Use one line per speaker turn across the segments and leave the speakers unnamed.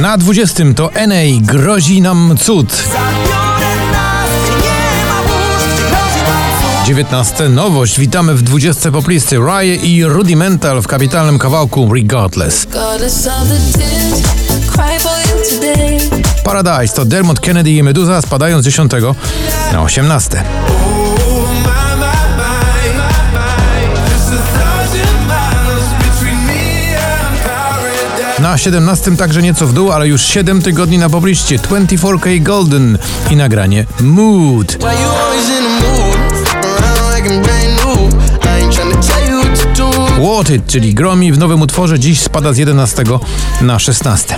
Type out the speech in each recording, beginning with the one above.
Na 20 to NA grozi nam cud. 19 nowość, witamy w 20 poplisty Rye i Rudimental w kapitalnym kawałku Regardless. Paradise to Dermot Kennedy i Meduza spadają z 10 na 18. Na 17 także nieco w dół, ale już 7 tygodni na pobliście. 24K Golden i nagranie Mood. What It, czyli Gromi w nowym utworze dziś spada z 11 na 16.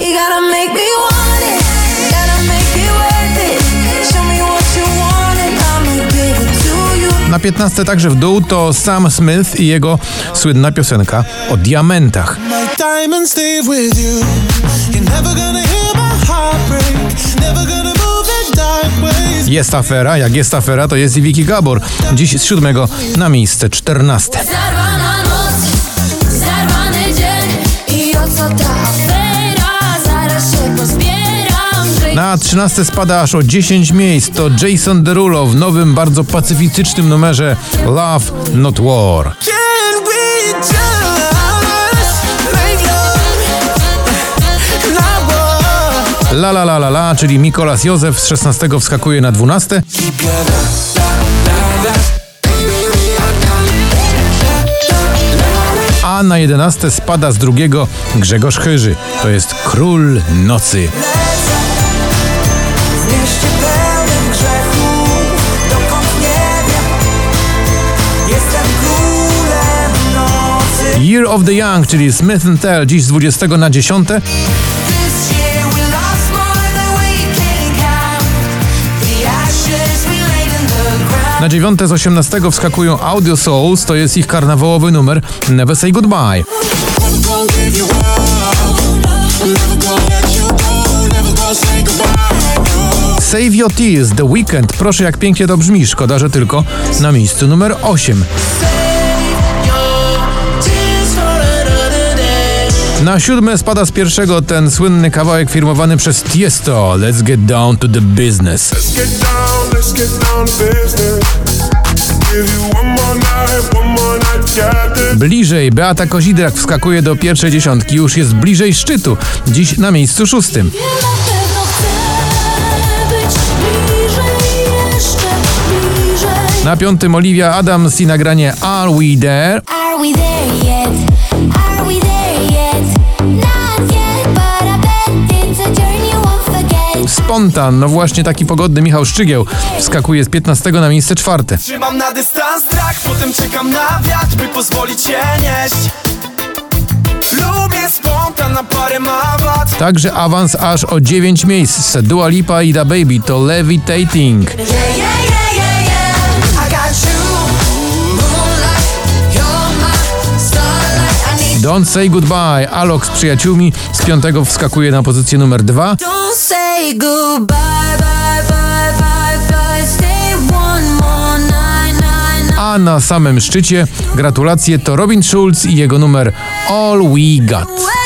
Na 15 także w dół to Sam Smith i jego słynna piosenka o diamentach. Jest afera, jak jest afera, to jest i Vicky Gabor. Dziś z siódmego na miejsce czternaste. Na 13 spada aż o 10 miejsc. To Jason Derulo w nowym, bardzo pacyfistycznym numerze Love Not War. La la la la la, czyli Mikolas Józef z 16 wskakuje na 12. A na 11 spada z drugiego Grzegorz Chyży. To jest Król Nocy. Year of the Young, czyli Smith Tell, dziś z 20 na 10. Na dziewiąte z 18 wskakują Audio Souls, to jest ich karnawałowy numer Never Say Goodbye. Save Your Tears, The Weekend. Proszę, jak pięknie to brzmi. Szkoda, że tylko na miejscu numer 8. Na siódme spada z pierwszego ten słynny kawałek firmowany przez Tiesto Let's Get Down to the Business. Bliżej Beata Kozidrak wskakuje do pierwszej dziesiątki, już jest bliżej szczytu, dziś na miejscu szóstym. Na piątym Olivia Adams i nagranie Are We There? Are we there Spontan, no właśnie taki pogodny Michał Szczygieł wskakuje z 15 na miejsce czwarte. Trzymam na dystans strach, potem czekam na wiatr, by pozwolić się nieść. Lubię spontan na parę mawat. Także awans aż o 9 miejsc. Dua Lipa i Da Baby to Levitating. Don't Say Goodbye. Alok z przyjaciółmi z piątego wskakuje na pozycję numer dwa. A na samym szczycie gratulacje to Robin Schulz i jego numer All We Got.